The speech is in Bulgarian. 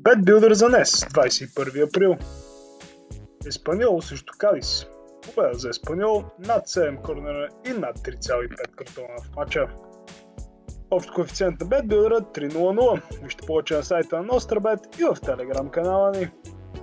Бетбилдър за днес, 21 април. Еспаньол срещу Кадис. Победа за Еспаньол над 7 корнера и над 3,5 картона в матча. Общ коефициент на Бетбилдъра 3.00. Вижте повече на сайта на NostraBet и в телеграм канала ни.